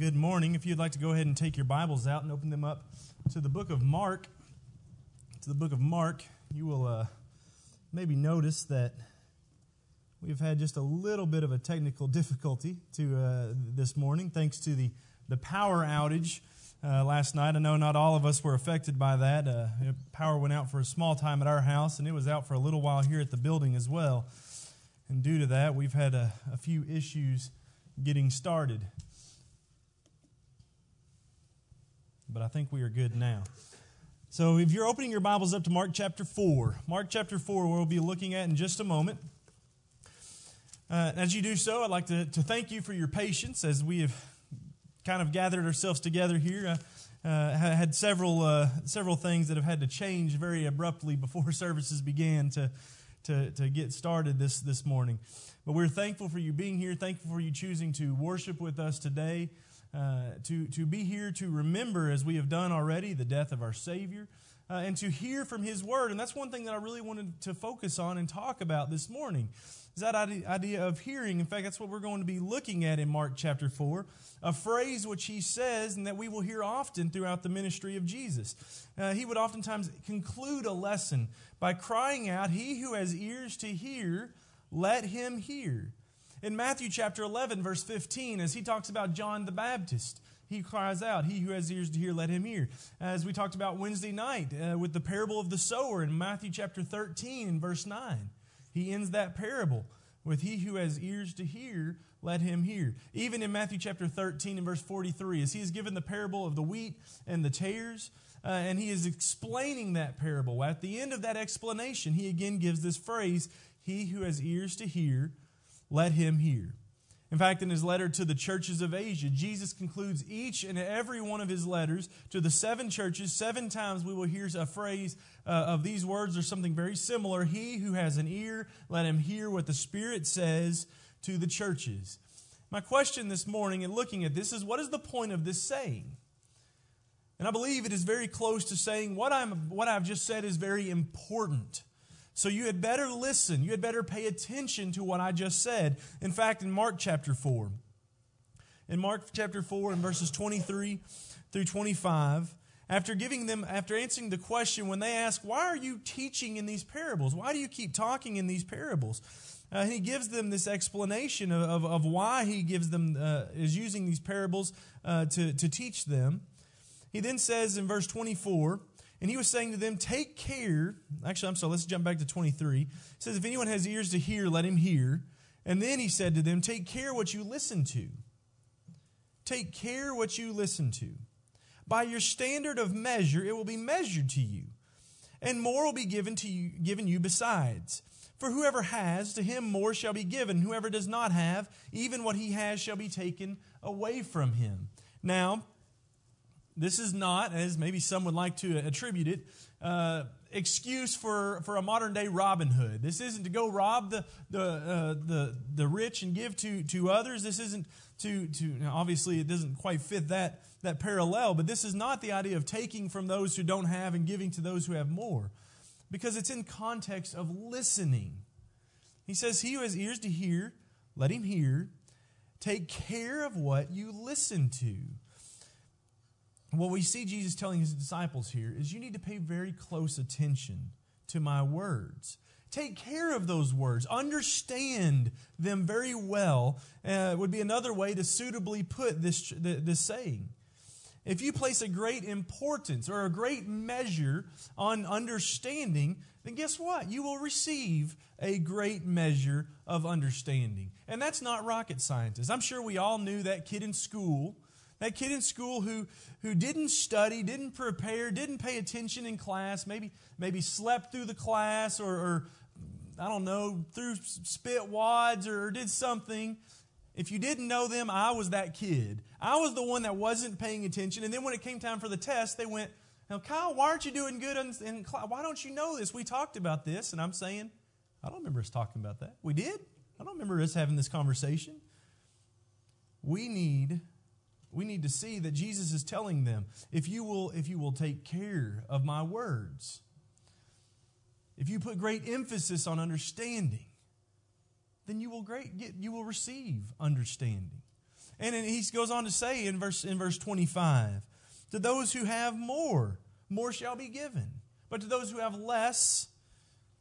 Good morning. If you'd like to go ahead and take your Bibles out and open them up to the book of Mark, to the book of Mark, you will uh, maybe notice that we've had just a little bit of a technical difficulty to uh, this morning, thanks to the the power outage uh, last night. I know not all of us were affected by that. Uh, power went out for a small time at our house, and it was out for a little while here at the building as well. And due to that, we've had a, a few issues getting started. But I think we are good now. So if you're opening your Bibles up to Mark chapter 4, Mark chapter 4, we'll be looking at in just a moment. Uh, as you do so, I'd like to, to thank you for your patience as we have kind of gathered ourselves together here. Uh, uh, had several uh, several things that have had to change very abruptly before services began to to, to get started this, this morning. But we're thankful for you being here, thankful for you choosing to worship with us today, uh, to, to be here to remember, as we have done already, the death of our Savior. Uh, and to hear from his word. And that's one thing that I really wanted to focus on and talk about this morning is that idea of hearing. In fact, that's what we're going to be looking at in Mark chapter 4, a phrase which he says and that we will hear often throughout the ministry of Jesus. Uh, he would oftentimes conclude a lesson by crying out, He who has ears to hear, let him hear. In Matthew chapter 11, verse 15, as he talks about John the Baptist, he cries out, He who has ears to hear, let him hear. As we talked about Wednesday night uh, with the parable of the sower in Matthew chapter 13, verse 9, he ends that parable with, He who has ears to hear, let him hear. Even in Matthew chapter 13 and verse 43, as he is given the parable of the wheat and the tares, uh, and he is explaining that parable. At the end of that explanation, he again gives this phrase He who has ears to hear, let him hear. In fact, in his letter to the churches of Asia, Jesus concludes each and every one of his letters to the seven churches. Seven times we will hear a phrase uh, of these words or something very similar He who has an ear, let him hear what the Spirit says to the churches. My question this morning in looking at this is what is the point of this saying? And I believe it is very close to saying what, I'm, what I've just said is very important. So you had better listen. You had better pay attention to what I just said. In fact, in Mark chapter 4, in Mark chapter 4, in verses 23 through 25, after giving them, after answering the question, when they ask, Why are you teaching in these parables? Why do you keep talking in these parables? Uh, he gives them this explanation of, of, of why he gives them, uh, is using these parables uh, to, to teach them. He then says in verse 24, and he was saying to them, Take care. Actually, I'm sorry, let's jump back to 23. He says, If anyone has ears to hear, let him hear. And then he said to them, Take care what you listen to. Take care what you listen to. By your standard of measure, it will be measured to you, and more will be given to you, given you besides. For whoever has, to him more shall be given. Whoever does not have, even what he has shall be taken away from him. Now, this is not, as maybe some would like to attribute it, uh, excuse for, for a modern day Robin Hood. This isn't to go rob the, the, uh, the, the rich and give to, to others. This isn't to, to obviously, it doesn't quite fit that, that parallel, but this is not the idea of taking from those who don't have and giving to those who have more, because it's in context of listening. He says, He who has ears to hear, let him hear. Take care of what you listen to what we see Jesus telling his disciples here is you need to pay very close attention to my words. Take care of those words. Understand them very well uh, would be another way to suitably put this, this saying. If you place a great importance or a great measure on understanding, then guess what? You will receive a great measure of understanding. And that's not rocket scientists. I'm sure we all knew that kid in school that kid in school who, who didn't study, didn't prepare, didn't pay attention in class, maybe, maybe slept through the class or, or I don't know, threw spit wads or, or did something. If you didn't know them, I was that kid. I was the one that wasn't paying attention. And then when it came time for the test, they went, Now, Kyle, why aren't you doing good in, in class? Why don't you know this? We talked about this. And I'm saying, I don't remember us talking about that. We did. I don't remember us having this conversation. We need we need to see that Jesus is telling them, if you will, if you will take care of my words, if you put great emphasis on understanding, then you will great get, you will receive understanding. And he goes on to say in verse, in verse 25 To those who have more, more shall be given. But to those who have less,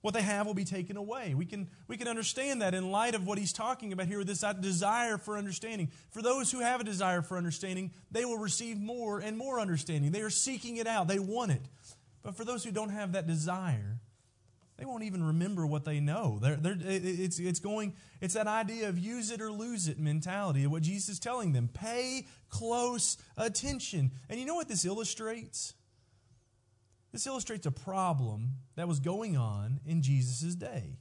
what they have will be taken away. We can, we can understand that in light of what he's talking about here with this desire for understanding. For those who have a desire for understanding, they will receive more and more understanding. They are seeking it out, they want it. But for those who don't have that desire, they won't even remember what they know. They're, they're, it's, it's, going, it's that idea of use it or lose it mentality of what Jesus is telling them. Pay close attention. And you know what this illustrates? This illustrates a problem that was going on in Jesus' day.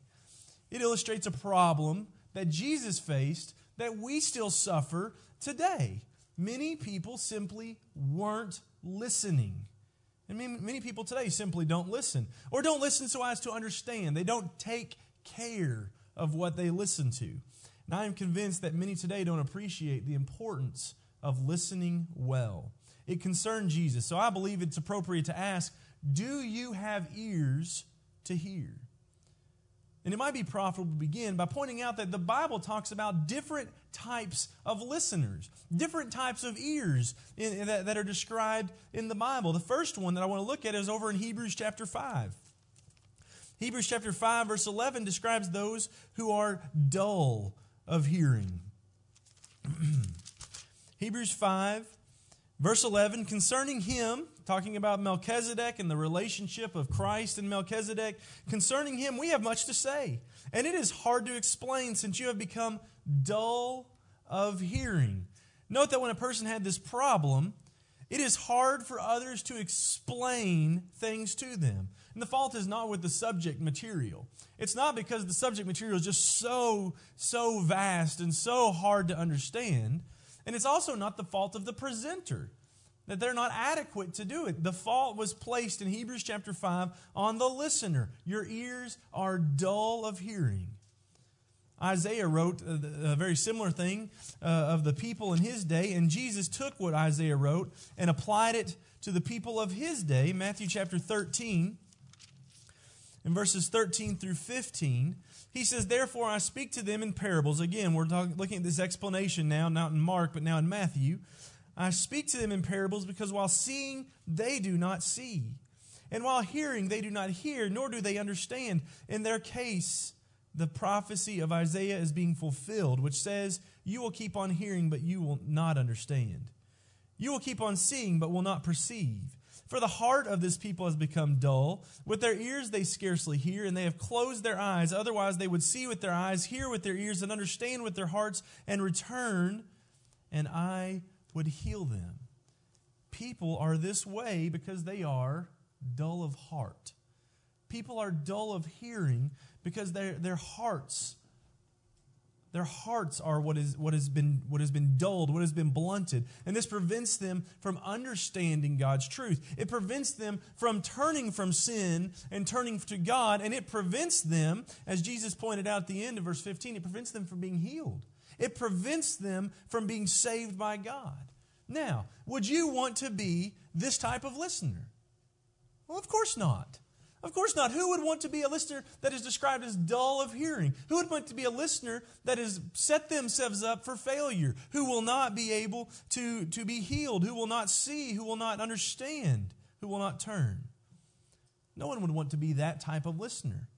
It illustrates a problem that Jesus faced that we still suffer today. Many people simply weren't listening. And many people today simply don't listen, or don't listen so as to understand. They don't take care of what they listen to. And I am convinced that many today don't appreciate the importance of listening well. It concerned Jesus. So I believe it's appropriate to ask do you have ears to hear? And it might be profitable to begin by pointing out that the Bible talks about different types of listeners, different types of ears in, in that, that are described in the Bible. The first one that I want to look at is over in Hebrews chapter 5. Hebrews chapter 5, verse 11 describes those who are dull of hearing. Hebrews 5, verse 11 concerning him, talking about Melchizedek and the relationship of Christ and Melchizedek. Concerning him, we have much to say. And it is hard to explain since you have become dull of hearing. Note that when a person had this problem, it is hard for others to explain things to them. And the fault is not with the subject material. It's not because the subject material is just so, so vast and so hard to understand. And it's also not the fault of the presenter that they're not adequate to do it. The fault was placed in Hebrews chapter 5 on the listener. Your ears are dull of hearing. Isaiah wrote a, very similar thing uh, of the people in his day, and Jesus took what Isaiah wrote and applied it to the people of his day. Matthew chapter 13, in verses 13 through 15, he says, Therefore I speak to them in parables. Again, we're talking, looking at this explanation now, not in Mark, but now in Matthew. I speak to them in parables because while seeing, they do not see. And while hearing, they do not hear, nor do they understand. In their case, the prophecy of Isaiah is being fulfilled, which says, You will keep on hearing, but you will not understand. You will keep on seeing, but will not perceive. For the heart of this people has become dull. With their ears they scarcely hear, and they have closed their eyes. Otherwise, they would see with their eyes, hear with their ears, and understand with their hearts, and return, and I would heal them. People are this way because they are dull of heart. People are dull of hearing because their, their hearts their hearts are what, is, what, has been, what has been dulled, what has been blunted. And this prevents them from understanding God's truth. It prevents them from turning from sin and turning to God. And it prevents them, as Jesus pointed out at the end of verse 15, it prevents them from being healed. It prevents them from being saved by God. Now, would you want to be this type of listener? Well, of course not. Of course not. Who would want to be a listener that is described as dull of hearing? Who would want to be a listener that has set themselves up for failure? Who will not be able to, to be healed? Who will not see? Who will not understand? Who will not turn? No one would want to be that type of listener.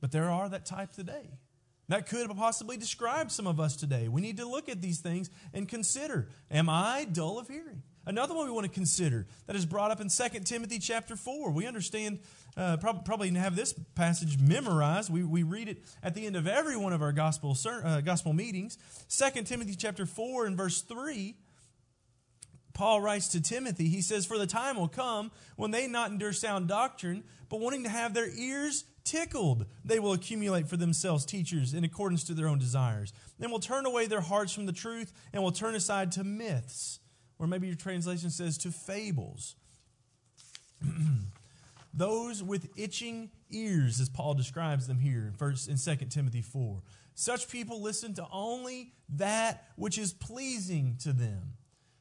But there are that type today. That could possibly describe some of us today. We need to look at these things and consider Am I dull of hearing? Another one we want to consider that is brought up in 2 Timothy chapter 4. We understand, uh, probably have this passage memorized. We, we read it at the end of every one of our gospel, uh, gospel meetings. 2 Timothy chapter 4 and verse 3. Paul writes to Timothy, he says, For the time will come when they not endure sound doctrine, but wanting to have their ears tickled, they will accumulate for themselves teachers in accordance to their own desires. Then will turn away their hearts from the truth and will turn aside to myths, or maybe your translation says to fables. Those with itching ears, as Paul describes them here in first and Second Timothy 4. Such people listen to only that which is pleasing to them.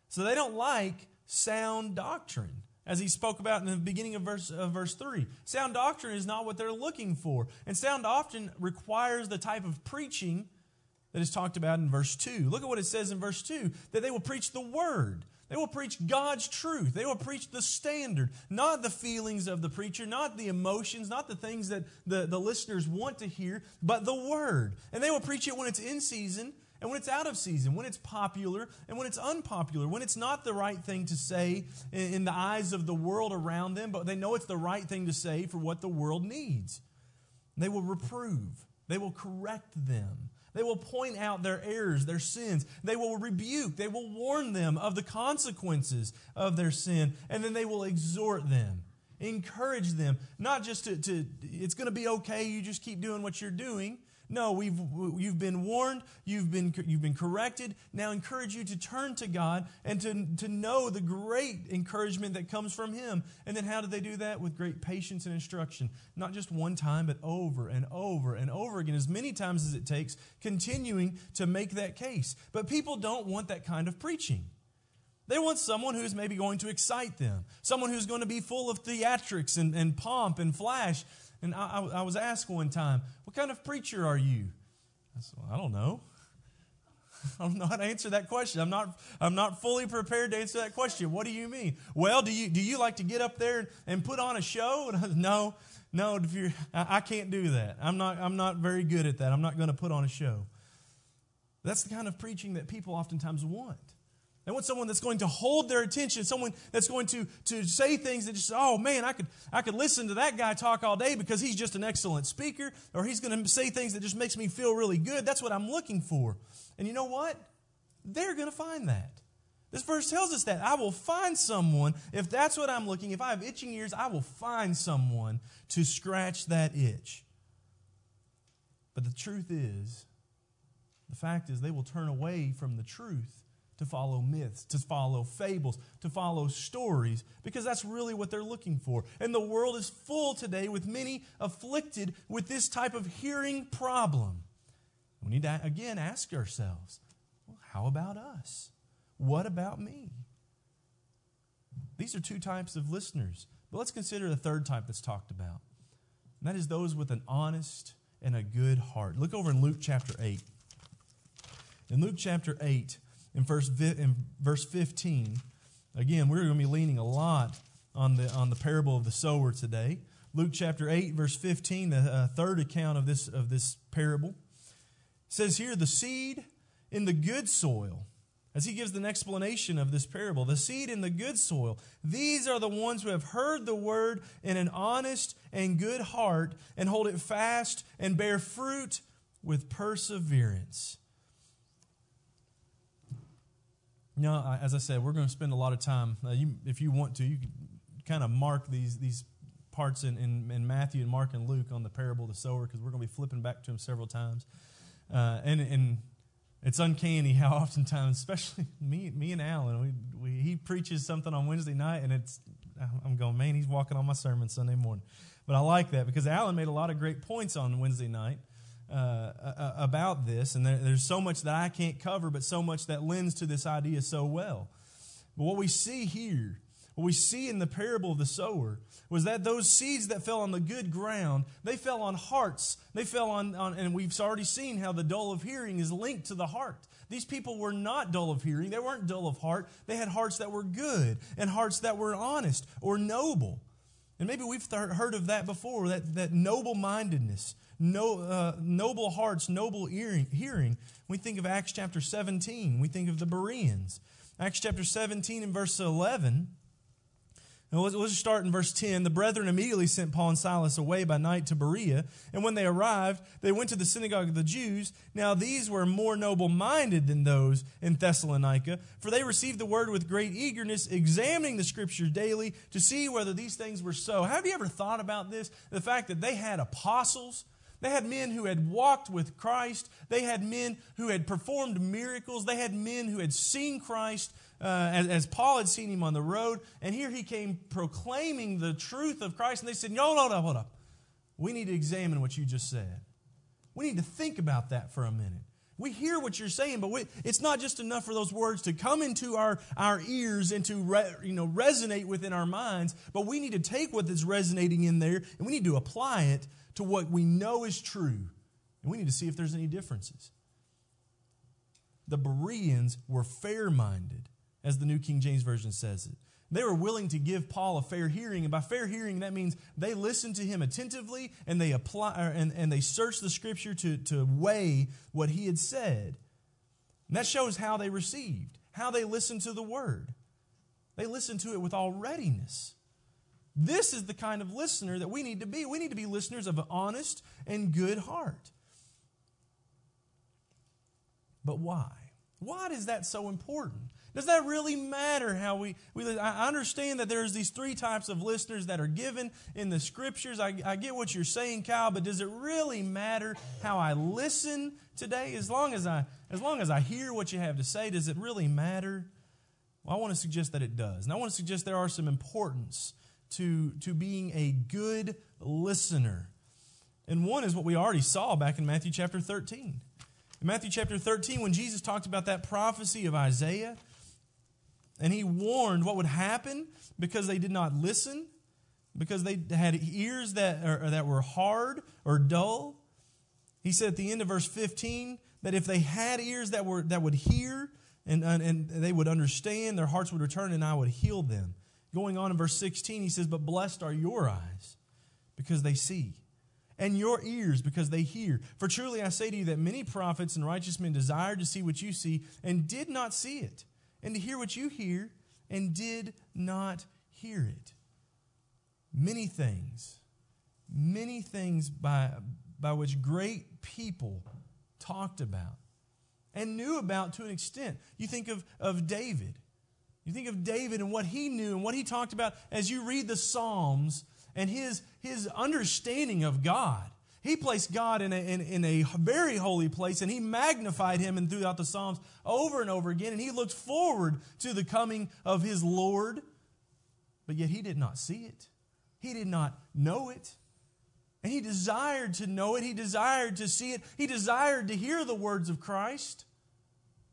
So they don't like sound doctrine as he spoke about in the beginning of verse, of verse 3. Sound doctrine is not what they're looking for. And sound doctrine requires the type of preaching that is talked about in verse 2. Look at what it says in verse 2 that they will preach the word. They will preach God's truth. They will preach the standard, not the feelings of the preacher, not the emotions, not the things that the, the listeners want to hear, but the word. And they will preach it when it's in season and when it's out of season, when it's popular and when it's unpopular, when it's not the right thing to say in, the eyes of the world around them, but they know it's the right thing to say for what the world needs. They will reprove, they will correct them. They will point out their errors, their sins. They will rebuke. They will warn them of the consequences of their sin. And then they will exhort them, encourage them, not just to, to it's going to be okay, you just keep doing what you're doing. No, we've, you've been warned, you've been, you've been corrected. Now encourage you to turn to God and to, to know the great encouragement that comes from Him. And then how do they do that? With great patience and instruction. Not just one time, but over and over and over again, as many times as it takes, continuing to make that case. But people don't want that kind of preaching. They want someone who's maybe going to excite them, someone who's going to be full of theatrics and, and pomp and flash. And I, I, was asked one time, What kind of preacher are you? I said, well, I don't know. I know how to answer that question. I'm not, I'm not fully prepared to answer that question. What do you mean? Well, do you, do you like to get up there and put on a show? And I said, no, no, if you're, I, I can't do that. I'm not, I'm not very good at that. I'm not going to put on a show. That's the kind of preaching that people oftentimes want. They want someone that's going to hold their attention, someone that's going to, to say things that just, oh man, I could, I could listen to that guy talk all day because he's just an excellent speaker, or he's going to say things that just makes me feel really good. That's what I'm looking for. And you know what? They're going to find that. This verse tells us that. I will find someone, if that's what I'm looking, if I have itching ears, I will find someone to scratch that itch. But the truth is, the fact is, they will turn away from the truth to follow myths, to follow fables, to follow stories, because that's really what they're looking for. And the world is full today with many afflicted with this type of hearing problem. We need to, again, ask ourselves well, how about us? What about me? These are two types of listeners. But let's consider the third type that's talked about. And that is those with an honest and a good heart. Look over in Luke chapter 8. In Luke chapter 8, in verse, in verse 15. Again, we're going to be leaning a lot on the, on the parable of the sower today. Luke chapter 8, verse 15, the uh, third account of this, of this parable, says here, the seed in the good soil. As he gives an explanation of this parable, the seed in the good soil, these are the ones who have heard the word in an honest and good heart and hold it fast and bear fruit with perseverance. You know, as I said, we're going to spend a lot of time. Uh, you, if you want to, you can kind of mark these these parts in, in, in, Matthew and Mark and Luke on the parable of the sower because we're going to be flipping back to them several times. Uh, and, and it's uncanny how oftentimes, especially me, me and Alan, we, we, he preaches something on Wednesday night, and it's I'm going, man, he's walking on my sermon Sunday morning. But I like that because Alan made a lot of great points on Wednesday night uh, about this, and there, there's so much that I can't cover, but so much that lends to this idea so well. But what we see here, what we see in the parable of the sower, was that those seeds that fell on the good ground, they fell on hearts. They fell on, on, and we've already seen how the dull of hearing is linked to the heart. These people were not dull of hearing. They weren't dull of heart. They had hearts that were good and hearts that were honest or noble. And maybe we've heard of that before, that, that noble mindedness, no, uh, noble hearts, noble hearing. We think of Acts chapter 17. We think of the Bereans. Acts chapter 17 and verse 11. And let's, let's start in verse 10. The brethren immediately sent Paul and Silas away by night to Berea. And when they arrived, they went to the synagogue of the Jews. Now these were more noble minded than those in Thessalonica, for they received the word with great eagerness, examining the scriptures daily to see whether these things were so. Have you ever thought about this? The fact that they had apostles they had men who had walked with Christ. They had men who had performed miracles. They had men who had seen Christ uh, as, as, Paul had seen him on the road. And here he came proclaiming the truth of Christ. And they said, No, no, no, hold up. We need to examine what you just said. We need to think about that for a minute. We hear what you're saying, but we, it's not just enough for those words to come into our, our ears and to re, you know, resonate within our minds, but we need to take what is resonating in there and we need to apply it to what we know is true. And we need to see if there's any differences. the Bereans were fair minded, as the New King James Version says it. They were willing to give Paul a fair hearing, and by fair hearing, that means they listened to him attentively and they apply and, and they searched the scripture to, to weigh what he had said. And that shows how they received, how they listened to the word. They listened to it with all readiness. This is the kind of listener that we need to be. We need to be listeners of an honest and good heart. But why? Why is that so important? Does that really matter how we, we I understand that there's these three types of listeners that are given in the scriptures. I, I get what you're saying, Kyle, but does it really matter how I listen today? As long as I as long as I hear what you have to say, does it really matter? Well, I want to suggest that it does. And I want to suggest there are some importance to, to being a good listener. And one is what we already saw back in Matthew chapter 13. In Matthew chapter 13, when Jesus talked about that prophecy of Isaiah, and he warned what would happen because they did not listen, because they had ears that, or, that were hard or dull. He said at the end of verse 15 that if they had ears that, were, that would hear and, and they would understand, their hearts would return, and I would heal them. Going on in verse 16, he says, But blessed are your eyes because they see, and your ears because they hear. For truly I say to you that many prophets and righteous men desired to see what you see and did not see it and to hear what you hear and did not hear it. Many things, many things by, by which great people talked about and knew about to an extent. You think of, of David. You think of David and what he knew and what he talked about as you read the Psalms and his, his understanding of God. He placed God in a, in, in a very holy place and he magnified him and throughout the Psalms over and over again. And he looked forward to the coming of his Lord, but yet he did not see it. He did not know it. And he desired to know it. He desired to see it. He desired to hear the words of Christ,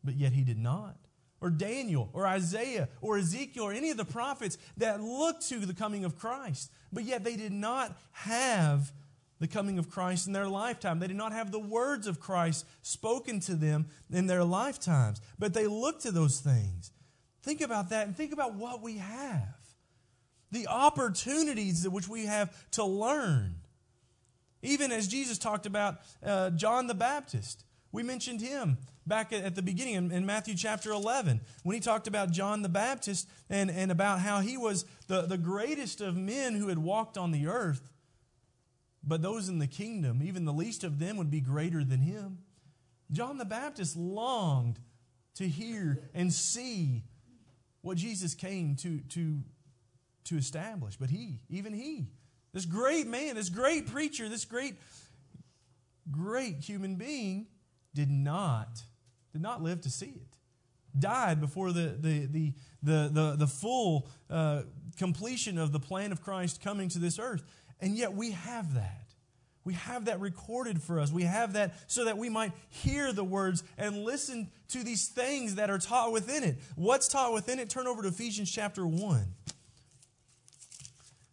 but yet he did not. Or Daniel, or Isaiah, or Ezekiel, or any of the prophets that looked to the coming of Christ, but yet they did not have the coming of Christ in their lifetime. They did not have the words of Christ spoken to them in their lifetimes, but they looked to those things. Think about that and think about what we have. The opportunities which we have to learn. Even as Jesus talked about uh, John the Baptist, we mentioned him back at, the beginning in, Matthew chapter 11 when he talked about John the Baptist and, and about how he was the, the greatest of men who had walked on the earth. But those in the kingdom, even the least of them, would be greater than him. John the Baptist longed to hear and see what Jesus came to, to, to establish. But he, even he, this great man, this great preacher, this great, great human being, did not, did not live to see it. Died before the, the, the, the, the, the full uh, completion of the plan of Christ coming to this earth. And yet we have that. We have that recorded for us. We have that so that we might hear the words and listen to these things that are taught within it. What's taught within it? Turn over to Ephesians chapter 1.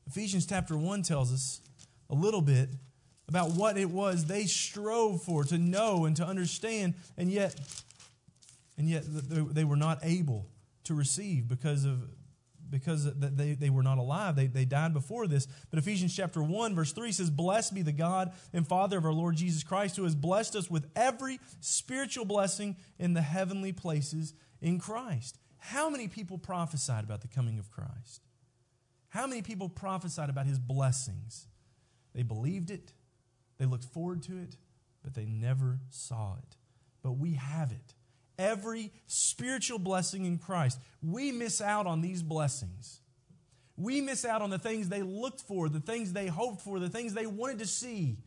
Ephesians chapter 1 tells us a little bit about what it was they strove for to know and to understand, and yet, and yet they were not able to receive because of because they, they were not alive. They, they died before this. But Ephesians chapter 1, verse 3 says, Blessed be the God and Father of our Lord Jesus Christ, who has blessed us with every spiritual blessing in the heavenly places in Christ. How many people prophesied about the coming of Christ? How many people prophesied about his blessings? They believed it, they looked forward to it, but they never saw it. But we have it every spiritual blessing in Christ. We miss out on these blessings. We miss out on the things they looked for, the things they hoped for, the things they wanted to see.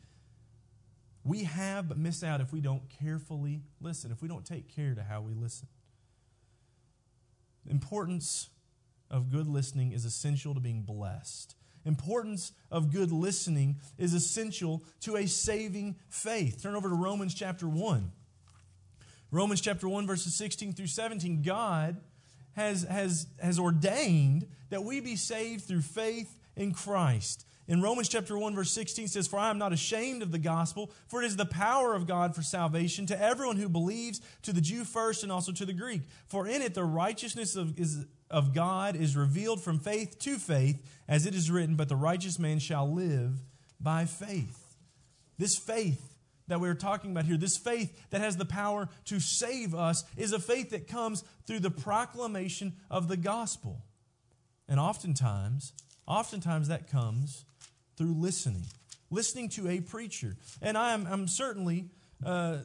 We have, but miss out if we don't carefully listen, if we don't take care to how we listen. The importance of good listening is essential to being blessed. Importance of good listening is essential to a saving faith. Turn over to Romans chapter 1. Romans chapter 1, verses 16 through 17, God has, has, has ordained that we be saved through faith in Christ. In Romans chapter 1 verse 16 says, "For I am not ashamed of the gospel, for it is the power of God for salvation to everyone who believes, to the Jew first and also to the Greek. For in it the righteousness of, is, of God is revealed from faith to faith, as it is written, but the righteous man shall live by faith." This faith that we're talking about here, this faith that has the power to save us, is a faith that comes through the proclamation of the gospel. And oftentimes, oftentimes that comes through listening, listening to a preacher. And I'm, I'm certainly, uh,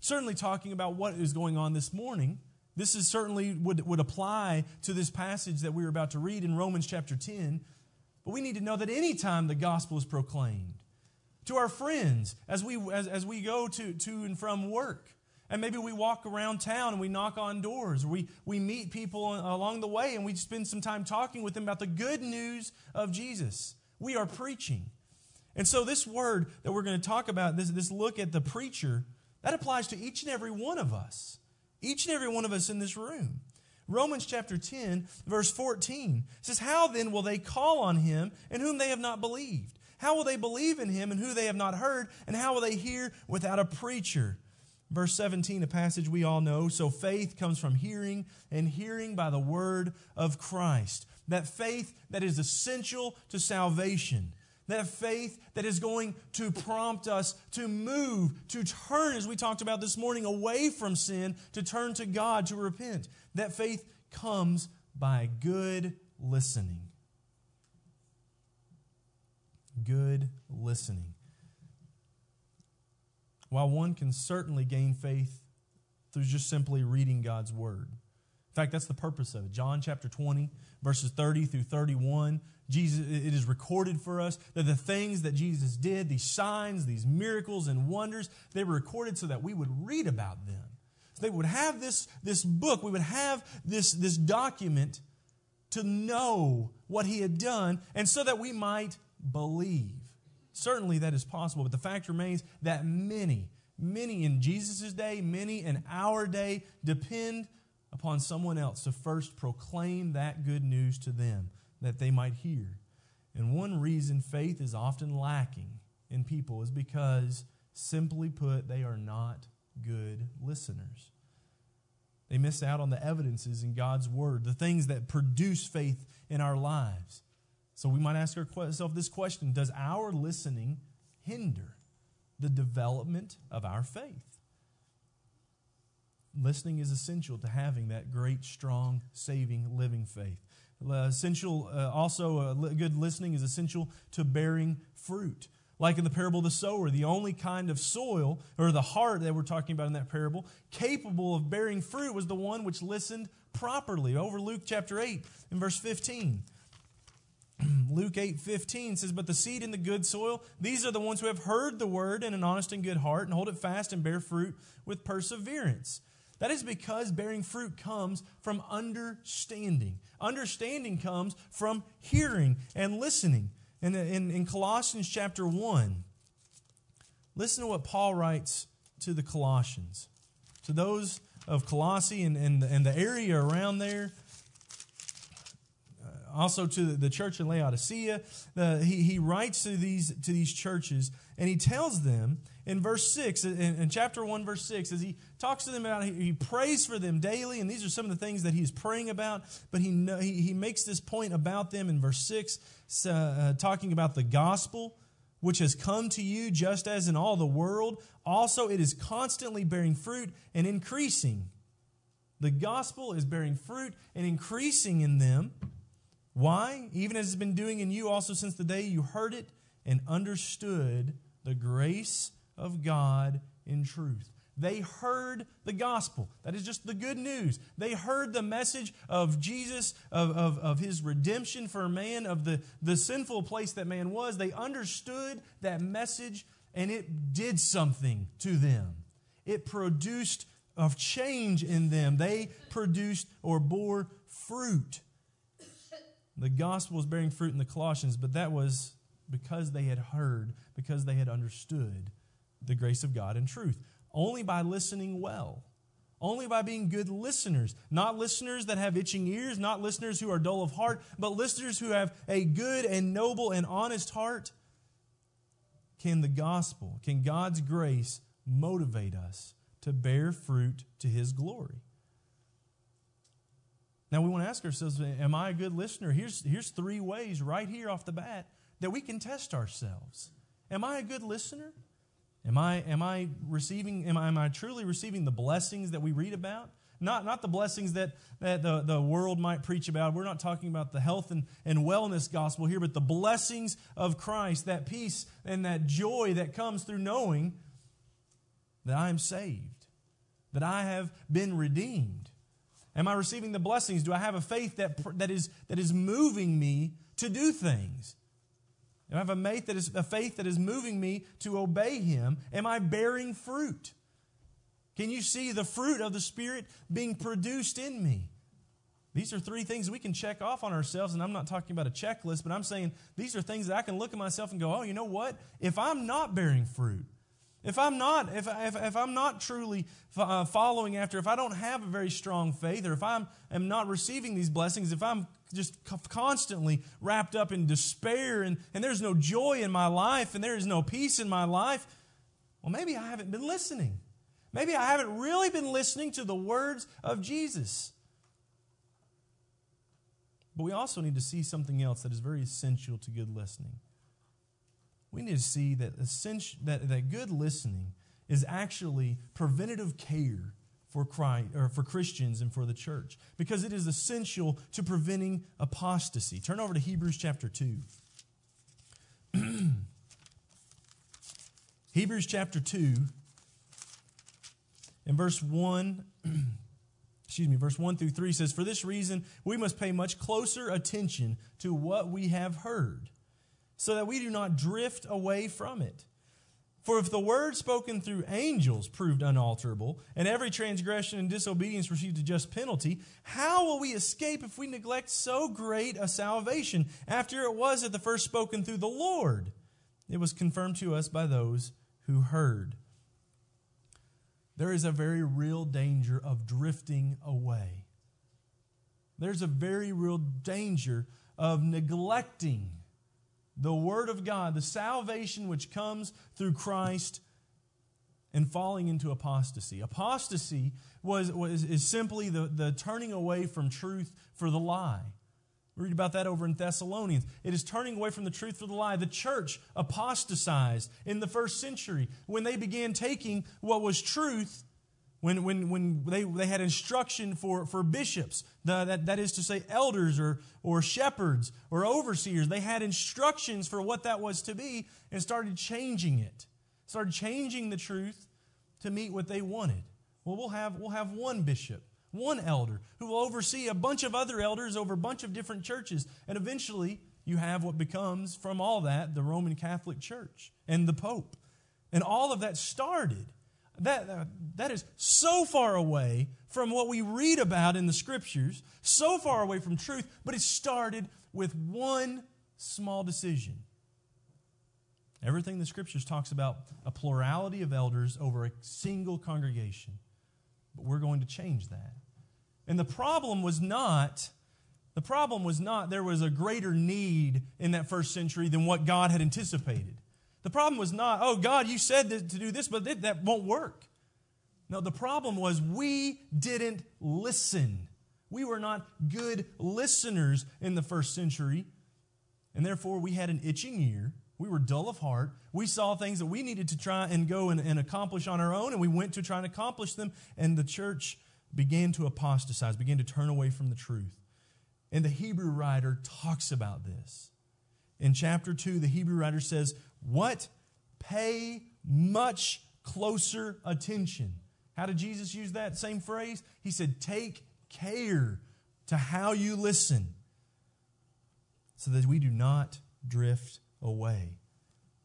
certainly talking about what is going on this morning. This is certainly would, would apply to this passage that we're about to read in Romans chapter 10. But we need to know that anytime the gospel is proclaimed, to our friends as we, as, as we go to, to and from work, and maybe we walk around town and we knock on doors. Or we, we meet people along the way and we spend some time talking with them about the good news of Jesus. We are preaching. And so, this word that we're going to talk about, this, this look at the preacher, that applies to each and every one of us. Each and every one of us in this room. Romans chapter 10, verse 14 says, How then will they call on him in whom they have not believed? How will they believe in him and who they have not heard? And how will they hear without a preacher? Verse 17, a passage we all know. So faith comes from hearing, and hearing by the word of Christ. That faith that is essential to salvation. That faith that is going to prompt us to move, to turn, as we talked about this morning, away from sin, to turn to God, to repent. That faith comes by good listening. Good listening. While one can certainly gain faith through just simply reading God's word. In fact, that's the purpose of it. John chapter 20, verses 30 through 31. Jesus, it is recorded for us that the things that Jesus did, these signs, these miracles and wonders, they were recorded so that we would read about them. So they would have this, this book, we would have this, this document to know what he had done, and so that we might believe. Certainly that is possible, but the fact remains that many, many in Jesus' day, many in our day, depend upon someone else to first proclaim that good news to them that they might hear. And one reason faith is often lacking in people is because, simply put, they are not good listeners. They miss out on the evidences in God's Word, the things that produce faith in our lives. So we might ask ourselves this question Does our listening hinder the development of our faith? Listening is essential to having that great, strong, saving, living faith. Uh, essential, uh, also, uh, good listening is essential to bearing fruit. Like in the parable of the sower, the only kind of soil, or the heart that we're talking about in that parable, capable of bearing fruit was the one which listened properly. Over Luke chapter 8 in verse 15. Luke 8 15 says, But the seed in the good soil, these are the ones who have heard the word in an honest and good heart and hold it fast and bear fruit with perseverance. That is because bearing fruit comes from understanding. Understanding comes from hearing and listening. And in, in Colossians chapter 1, listen to what Paul writes to the Colossians. To those of Colossae and, and, and the area around there, also to the church in Laodicea. Uh, he, he writes to these, to these churches and he tells them in verse 6, in, in chapter 1, verse 6, as he talks to them about, he, he, prays for them daily, and these are some of the things that he's praying about, but he, he, he makes this point about them in verse 6, uh, uh, talking about the gospel which has come to you just as in all the world. Also, it is constantly bearing fruit and increasing. The gospel is bearing fruit and increasing in them why? Even as it's been doing in you also since the day you heard it and understood the grace of God in truth. They heard the gospel. That is just the good news. They heard the message of Jesus, of, of, of his redemption for man, of the, the sinful place that man was. They understood that message and it did something to them. It produced a change in them. They produced or bore fruit. The gospel was bearing fruit in the Colossians, but that was because they had heard, because they had understood the grace of God and truth. Only by listening well, Only by being good listeners. Not listeners that have itching ears, not listeners who are dull of heart, but listeners who have a good and noble and honest heart. Can the gospel, can God's grace motivate us to bear fruit to his glory? Now we want to ask ourselves, am I a good listener? Here's, here's three ways right here off the bat that we can test ourselves. Am I a good listener? Am I, am I receiving, am I, am I truly receiving the blessings that we read about? Not, not the blessings that, that the, the world might preach about. We're not talking about the health and, and wellness gospel here, but the blessings of Christ, that peace and that joy that comes through knowing that I am saved, that I have been redeemed. Am I receiving the blessings? Do I have a faith that, that, is, that is moving me to do things? Do I have a faith, that is, a faith that is moving me to obey Him? Am I bearing fruit? Can you see the fruit of the Spirit being produced in me? These are three things we can check off on ourselves, and I'm not talking about a checklist, but I'm saying these are things that I can look at myself and go, oh, you know what? If I'm not bearing fruit, if I'm not, if, if, if I'm not truly uh, following after, if I don't have a very strong faith, or if I'm am not receiving these blessings, if I'm just constantly wrapped up in despair and, and there's no joy in my life and there is no peace in my life, well, maybe I haven't been listening. Maybe I haven't really been listening to the words of Jesus. But we also need to see something else that is very essential to good listening. We need to see that, that, that good listening is actually preventative care for Christ, or for Christians and for the church because it is essential to preventing apostasy. Turn over to Hebrews chapter 2. Hebrews chapter 2 in verse 1 excuse me verse 1 through 3 says for this reason we must pay much closer attention to what we have heard so that we do not drift away from it for if the word spoken through angels proved unalterable, and every transgression and disobedience received a just penalty, how will we escape if we neglect so great a salvation, after it was at the first spoken through the Lord? It was confirmed to us by those who heard. There is a very real danger of drifting away. There's a very real danger of neglecting the Word of God, the salvation which comes through Christ, and falling into apostasy. Apostasy was, was, is simply the, the turning away from truth for the lie. We read about that over in Thessalonians. It is turning away from the truth for the lie. The church apostatized in the first century when they began taking what was truth when, when, when they, they had instruction for, for bishops, the, that, that is to say, elders or, or shepherds or overseers, they had instructions for what that was to be and started changing it. Started changing the truth to meet what they wanted. Well, we'll have, we'll have one bishop, one elder, who will oversee a bunch of other elders over a bunch of different churches. And eventually, you have what becomes, from all that, the Roman Catholic Church and the Pope. And all of that started that, that is so far away from what we read about in the scriptures, so far away from truth, but it started with one small decision. Everything the scriptures talks about a plurality of elders over a single congregation. But we're going to change that. And the problem was not the problem was not there was a greater need in that first century than what God had anticipated. The problem was not, oh, God, you said to do this, but that won't work. No, the problem was we didn't listen. We were not good listeners in the first century, and therefore we had an itching ear. We were dull of heart. We saw things that we needed to try and go and, and accomplish on our own, and we went to try and accomplish them, and the church began to apostatize, began to turn away from the truth. And the Hebrew writer talks about this. In chapter 2, the Hebrew writer says, what? Pay much closer attention. How did Jesus use that same phrase? He said, Take care to how you listen so that we do not drift away.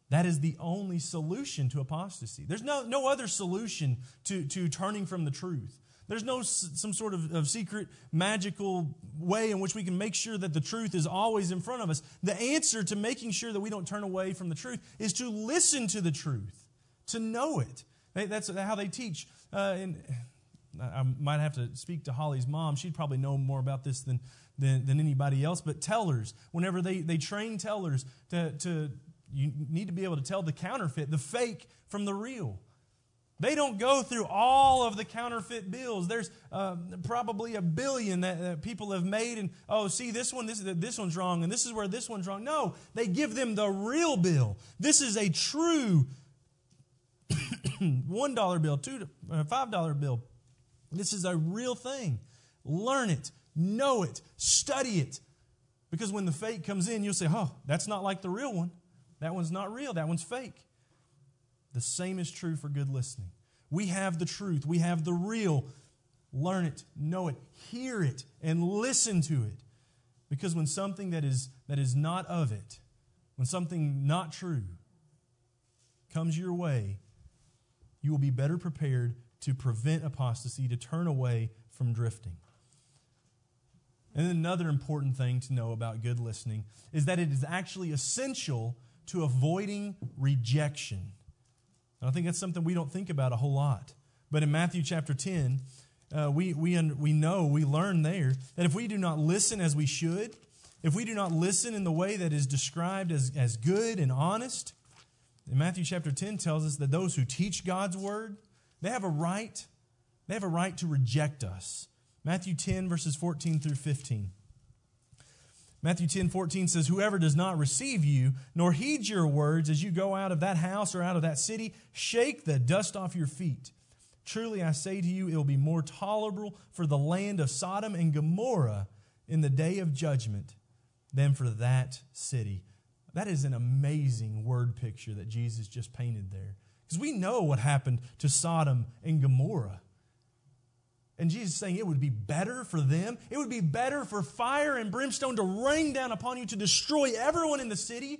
That is the only solution to apostasy. There's no, no other solution to, to turning from the truth. There's no some sort of, of, secret magical way in which we can make sure that the truth is always in front of us. The answer to making sure that we don't turn away from the truth is to listen to the truth, to know it. That's how they teach. Uh, in, I might have to speak to Holly's mom. She'd probably know more about this than, than, than anybody else. But tellers, whenever they, they train tellers to, to, you need to be able to tell the counterfeit, the fake from the real. They don't go through all of the counterfeit bills. There's uh, probably a billion that, that, people have made, and oh, see this one, this this one's wrong, and this is where this one's wrong. No, they give them the real bill. This is a true one dollar bill, two uh, five dollar bill. This is a real thing. Learn it, know it, study it, because when the fake comes in, you'll say, "Oh, that's not like the real one. That one's not real. That one's fake." The same is true for good listening. We have the truth, we have the real. Learn it, know it, hear it, and listen to it. Because when something that is, that is not of it, when something not true comes your way, you will be better prepared to prevent apostasy, to turn away from drifting. And another important thing to know about good listening is that it is actually essential to avoiding rejection. And I think that's something we don't think about a whole lot. But in Matthew chapter 10, uh, we, we, we know, we learn there that if we do not listen as we should, if we do not listen in the way that is described as, as good and honest, Matthew chapter 10 tells us that those who teach God's word, they have a right, they have a right to reject us. Matthew 10, verses 14 through 15. Matthew 10 14 says, Whoever does not receive you, nor heed your words as you go out of that house or out of that city, shake the dust off your feet. Truly I say to you, it will be more tolerable for the land of Sodom and Gomorrah in the day of judgment than for that city. That is an amazing word picture that Jesus just painted there. Because we know what happened to Sodom and Gomorrah. And Jesus saying it would be better for them. It would be better for fire and brimstone to rain down upon you to destroy everyone in the city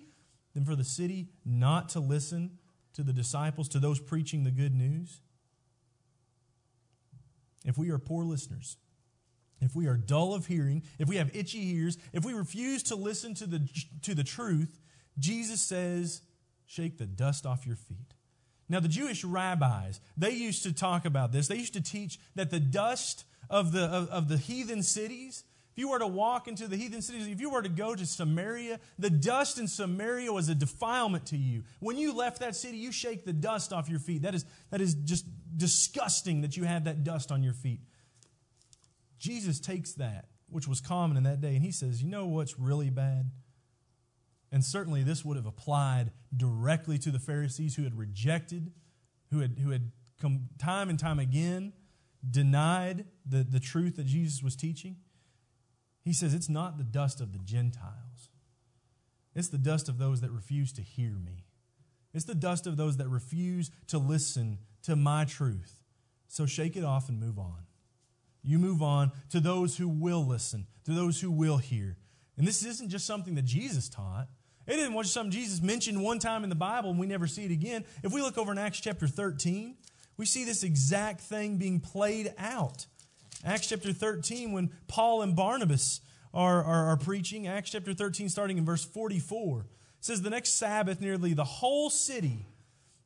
than for the city not to listen to the disciples, to those preaching the good news. If we are poor listeners, if we are dull of hearing, if we have itchy ears, if we refuse to listen to the, to the truth, Jesus says, shake the dust off your feet. Now, the Jewish rabbis, they used to talk about this. They used to teach that the dust of the, of, of, the heathen cities, if you were to walk into the heathen cities, if you were to go to Samaria, the dust in Samaria was a defilement to you. When you left that city, you shake the dust off your feet. That is, that is just disgusting that you have that dust on your feet. Jesus takes that, which was common in that day, and he says, You know what's really bad? And certainly this would have applied directly to the Pharisees who had rejected, who had, who had come time and time again denied the, the truth that Jesus was teaching. He says, It's not the dust of the Gentiles, it's the dust of those that refuse to hear me. It's the dust of those that refuse to listen to my truth. So shake it off and move on. You move on to those who will listen, to those who will hear. And this isn't just something that Jesus taught. It isn't just something Jesus mentioned one time in the Bible and we never see it again. If we look over in Acts chapter 13, we see this exact thing being played out. Acts chapter 13, when Paul and Barnabas are, are, are preaching, Acts chapter 13, starting in verse 44, says, The next Sabbath, nearly the whole city,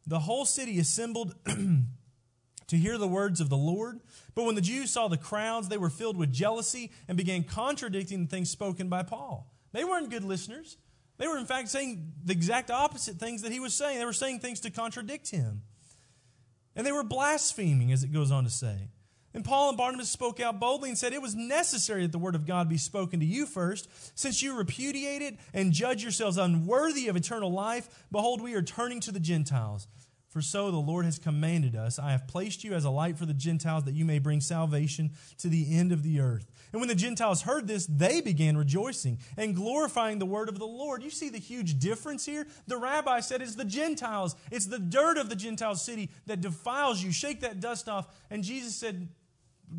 the whole city assembled to hear the words of the Lord. But when the Jews saw the crowds, they were filled with jealousy and began contradicting the things spoken by Paul. They weren't good listeners. They were, in fact, saying the exact opposite things that he was saying. They were saying things to contradict him. And they were blaspheming, as it goes on to say. And Paul and Barnabas spoke out boldly and said, It was necessary that the word of God be spoken to you first, since you repudiate it and judge yourselves unworthy of eternal life. Behold, we are turning to the Gentiles. For so the Lord has commanded us I have placed you as a light for the Gentiles, that you may bring salvation to the end of the earth. And when the Gentiles heard this, they began rejoicing and glorifying the word of the Lord. You see the huge difference here? The rabbi said it's the Gentiles, it's the dirt of the Gentile city that defiles you. Shake that dust off. And Jesus said,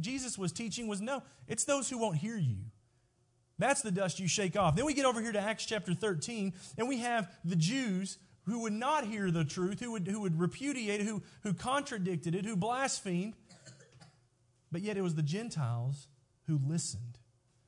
Jesus was teaching was no, it's those who won't hear you. That's the dust you shake off. Then we get over here to Acts chapter 13, and we have the Jews who would not hear the truth, who would, who would repudiate it, who, who contradicted it, who blasphemed. But yet it was the Gentiles who listened.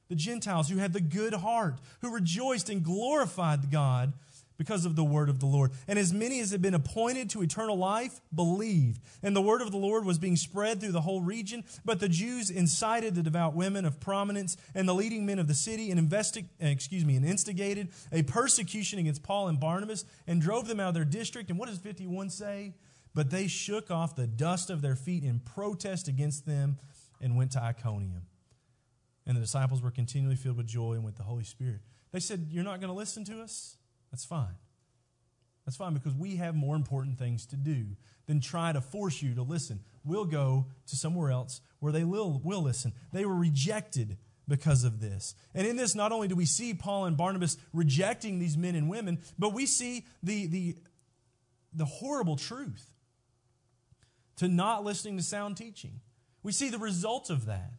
The Gentiles who had the good heart, who rejoiced and glorified God because of the word of the Lord. And as many as had been appointed to eternal life believed. And the word of the Lord was being spread through the whole region. But the Jews incited the devout women of prominence and the leading men of the city and investi- uh, excuse me, and instigated a persecution against Paul and Barnabas and drove them out of their district. And what does 51 say? But they shook off the dust of their feet in protest against them and went to Iconium. And the disciples were continually filled with joy and with the Holy Spirit. They said, You're not going to listen to us? That's fine. That's fine because we have more important things to do than try to force you to listen. We'll go to somewhere else where they will, will listen. They were rejected because of this. And in this, not only do we see Paul and Barnabas rejecting these men and women, but we see the, the, the horrible truth to not listening to sound teaching. We see the result of that.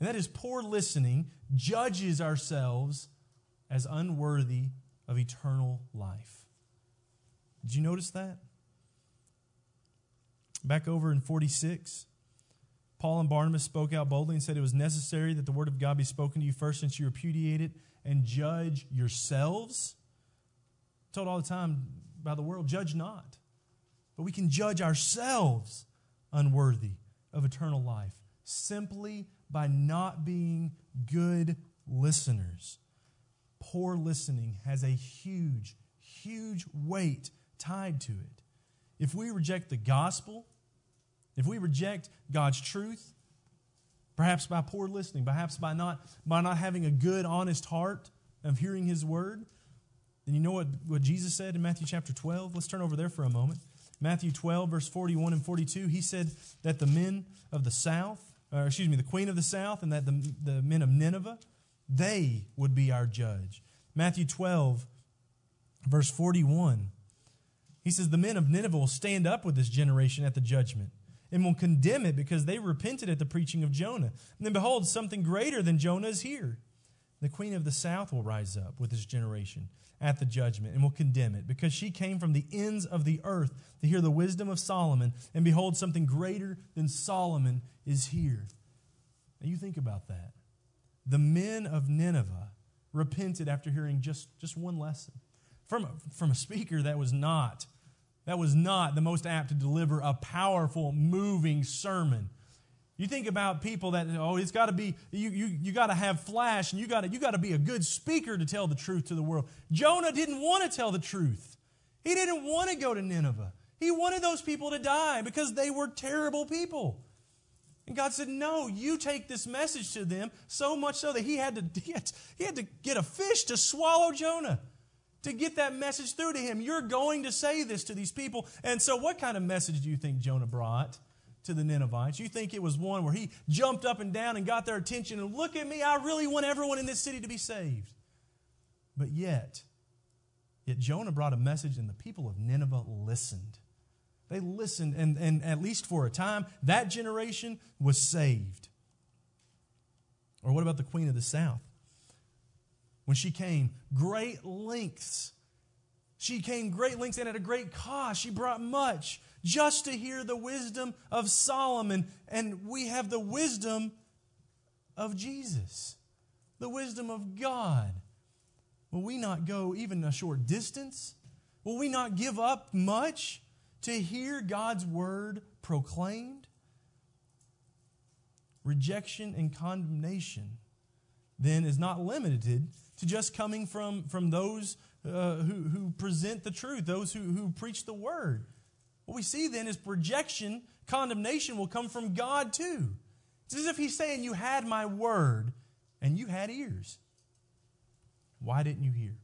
And that is poor listening judges ourselves as unworthy of eternal life. Did you notice that? Back over in 46, Paul and Barnabas spoke out boldly and said it was necessary that the word of God be spoken to you first, since you repudiate it and judge yourselves. told all the time by the world, judge not. But we can judge ourselves unworthy of eternal life simply by not being good listeners poor listening has a huge, huge weight tied to it. If we reject the gospel, if we reject God's truth, perhaps by poor listening, perhaps by not, by not having a good, honest heart of hearing His word, then you know what, what Jesus said in Matthew chapter 12? Let's turn over there for a moment. Matthew 12, verse 41 and 42, he said that the men of the south, or excuse me, the queen of the south, and that the, the men of Nineveh, they would be our judge. Matthew 12, verse 41. He says, The men of Nineveh will stand up with this generation at the judgment and will condemn it because they repented at the preaching of Jonah. And then behold, something greater than Jonah is here. The queen of the south will rise up with this generation at the judgment and will condemn it because she came from the ends of the earth to hear the wisdom of Solomon. And behold, something greater than Solomon is here. Now you think about that the men of Nineveh repented after hearing just, just one lesson. From, from a speaker that was not that was not the most apt to deliver a powerful moving sermon. You think about people that oh it's got to be you, you, you got to have flash and you got you got to be a good speaker to tell the truth to the world. Jonah didn't want to tell the truth. He didn't want to go to nineveh. He wanted those people to die because they were terrible people and God said, No, you take this message to them, so much so that he had to, had, he had to get a fish to swallow Jonah to get that message through to him. You're going to say this to these people. And so, what kind of message do you think Jonah brought to the Ninevites? You think it was one where he jumped up and down and got their attention and look at me, I really want everyone in this city to be saved. But yet, yet Jonah brought a message and the people of Nineveh listened. They listened, and, and at least for a time, that generation was saved. Or what about the Queen of the South? When she came, great lengths. She came great lengths and at a great cost. She brought much just to hear the wisdom of Solomon. And we have the wisdom of Jesus, the wisdom of God. Will we not go even a short distance? Will we not give up much? To hear God's word proclaimed, rejection and condemnation then is not limited to just coming from, from those uh, who, who present the truth, those who, who preach the word. What we see then is rejection, condemnation will come from God too. It's as if He's saying, You had my word and you had ears. Why didn't you hear?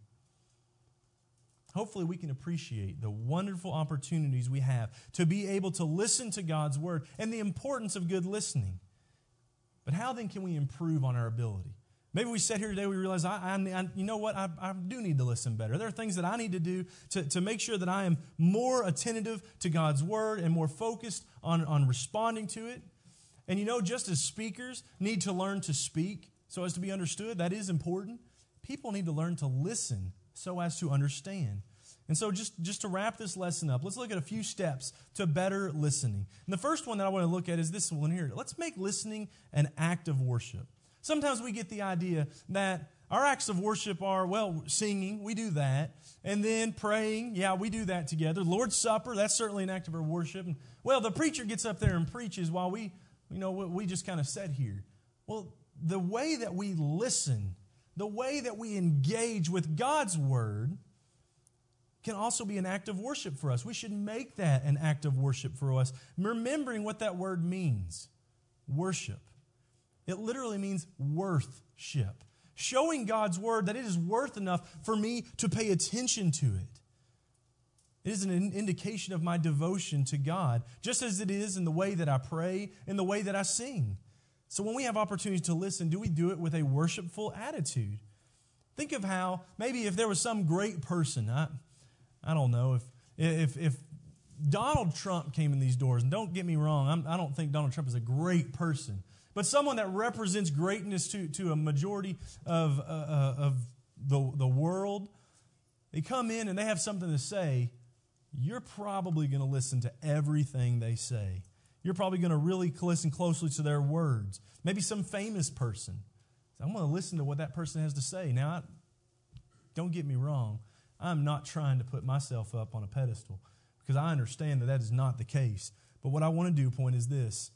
Hopefully we can appreciate the wonderful opportunities we have to be able to listen to God's word and the importance of good listening. But how then can we improve on our ability? Maybe we sit here today, we realize, I, I, you know what, I, I, do need to listen better. There are things that I need to do to, to make sure that I am more attentive to God's word and more focused on, on responding to it. And you know, just as speakers need to learn to speak so as to be understood, that is important. People need to learn to listen so as to understand. And so, just, just to wrap this lesson up, let's look at a few steps to better listening. And the first one that I want to look at is this one here. Let's make listening an act of worship. Sometimes we get the idea that our acts of worship are, well, singing, we do that. And then praying, yeah, we do that together. Lord's Supper, that's certainly an act of our worship. And, well, the preacher gets up there and preaches while we, you know, we just kind of sit here. Well, the way that we listen, the way that we engage with God's Word, can also be an act of worship for us. We should make that an act of worship for us, remembering what that word means worship. It literally means worthship showing God's word that it is worth enough for me to pay attention to it. It is an indication of my devotion to God, just as it is in the way that I pray, in the way that I sing. So when we have opportunities to listen, do we do it with a worshipful attitude? Think of how maybe if there was some great person, I, I don't know, if, if, if Donald Trump came in these doors, and don't get me wrong, I'm, I do not think Donald Trump is a great person, but someone that represents greatness to, to a majority of, uh, uh, of the, the world, they come in and they have something to say, you're probably going to listen to everything they say. You're probably going to really listen closely to their words. Maybe some famous person. I'm going to listen to what that person has to say. Now, don't get me wrong. I'm not trying to put myself up on a pedestal because I understand that that is not the case. But what I want to do, point is this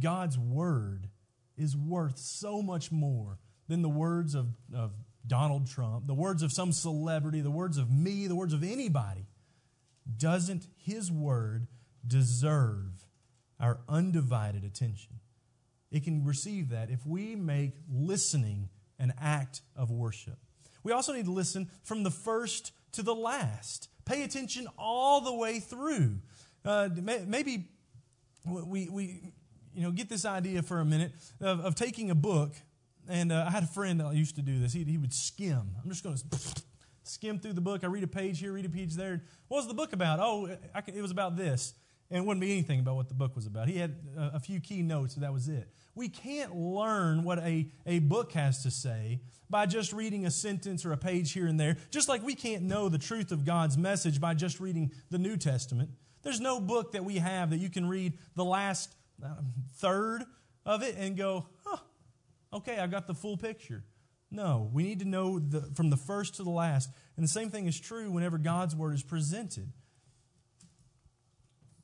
God's word is worth so much more than the words of, of Donald Trump, the words of some celebrity, the words of me, the words of anybody. Doesn't his word deserve our undivided attention? It can receive that if we make listening an act of worship. We also need to listen from the first to the last. Pay attention all the way through. Uh, maybe we, we you know, get this idea for a minute of, of taking a book. And uh, I had a friend that used to do this. He, he would skim. I'm just going to skim through the book. I read a page here, read a page there. What was the book about? Oh, it was about this. And it wouldn't be anything about what the book was about. He had a, a few key notes, and that was it. We can't learn what a, a book has to say by just reading a sentence or a page here and there, just like we can't know the truth of God's message by just reading the New Testament. There's no book that we have that you can read the last um, third of it and go, huh, okay, I got the full picture. No, we need to know the, from the first to the last. And the same thing is true whenever God's word is presented.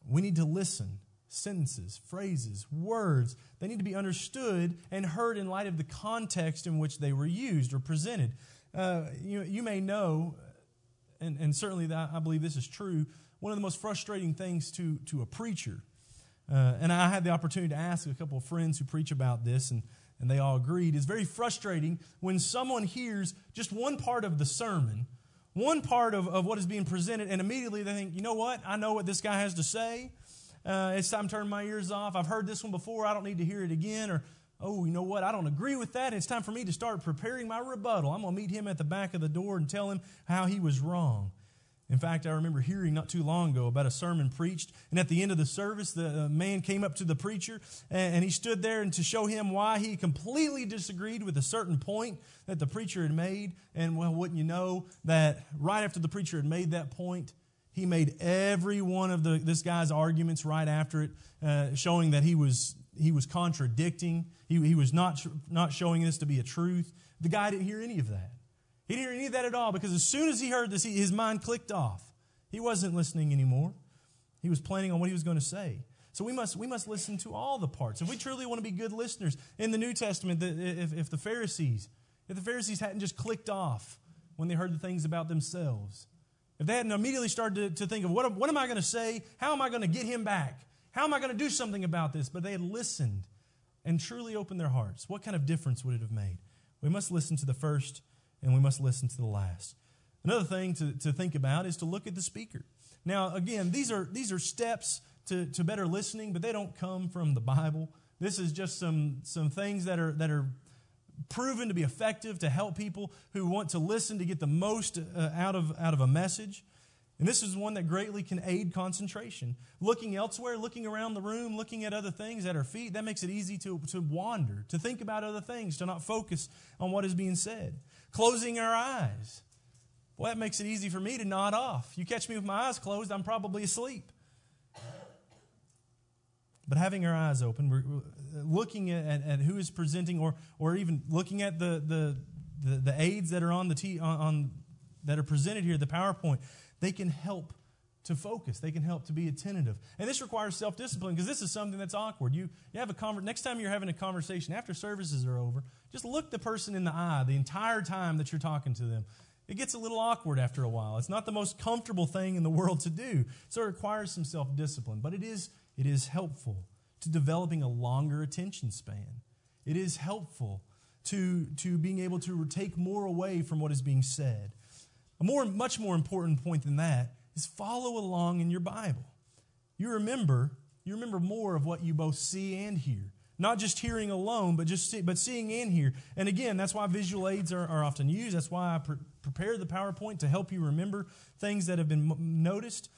We need to listen. Sentences, phrases, words, they need to be understood and heard in light of the context in which they were used or presented. Uh, you, you may know, and, and certainly that, I believe this is true, one of the most frustrating things to, to a preacher uh, and I had the opportunity to ask a couple of friends who preach about this, and, and they all agreed. It's very frustrating when someone hears just one part of the sermon, one part of, of what is being presented, and immediately they think, you know what? I know what this guy has to say. Uh, it's time to turn my ears off. I've heard this one before. I don't need to hear it again. Or, oh, you know what? I don't agree with that. It's time for me to start preparing my rebuttal. I'm going to meet him at the back of the door and tell him how he was wrong. In fact, I remember hearing not too long ago about a sermon preached, and at the end of the service, the uh, man came up to the preacher and he stood there and to show him why he completely disagreed with a certain point that the preacher had made. And well, wouldn't you know that right after the preacher had made that point, he made every one of the, this guy's arguments right after it, uh, showing that he was he was contradicting. He, he was not not showing this to be a truth. The guy didn't hear any of that. He didn't hear any of that at all because as soon as he heard this, his mind clicked off. He wasn't listening anymore. He was planning on what he was going to say. So we must, we must listen to all the parts. If we truly want to be good listeners, in the New Testament, if, if the Pharisees, if the Pharisees hadn't just clicked off when they heard the things about themselves, if they hadn't immediately started to, to think of what, what am I going to say? How am I going to get him back? How am I going to do something about this? But they had listened and truly opened their hearts. What kind of difference would it have made? We must listen to the first and we must listen to the last. Another thing to, to think about is to look at the speaker. Now, again, these are, these are steps to, to better listening, but they don't come from the Bible. This is just some, some things that are, that are proven to be effective to help people who want to listen to get the most uh, out, of, out of a message. And this is one that greatly can aid concentration. Looking elsewhere, looking around the room, looking at other things at our feet, that makes it easy to, to wander, to think about other things, to not focus on what is being said. Closing our eyes. Well, that makes it easy for me to nod off. You catch me with my eyes closed, I'm probably asleep. But having our eyes open, we're looking at, at, at who is presenting, or, or even looking at the, the, the, the aids that are on the t, on, on that are presented here, the PowerPoint, they can help to focus. They can help to be attentive. And this requires self discipline because this is something that's awkward. You, you have a conver- next time you're having a conversation after services are over, just look the person in the eye the entire time that you're talking to them. It gets a little awkward after a while. It's not the most comfortable thing in the world to do. So it requires some self discipline, but it is, it is helpful to developing a longer attention span. It is helpful to, to being able to take more away from what is being said. A more, much more important point than that is follow along in your Bible. You remember, you remember more of what you both see and hear. Not just hearing alone, but just see, but seeing and hear. And again, that's why visual aids are, are often used. That's why I pre- prepare the PowerPoint to help you remember things that have been noticed.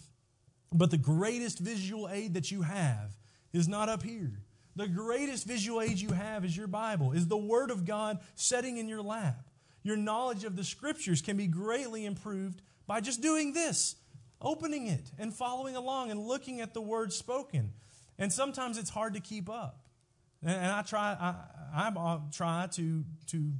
But the greatest visual aid that you have is not up here. The greatest visual aid you have is your Bible, is the Word of God setting in your lap. Your knowledge of the Scriptures can be greatly improved by just doing this opening it and following along and looking at the words spoken. And sometimes it's hard to keep up. And I try, I, I try to, to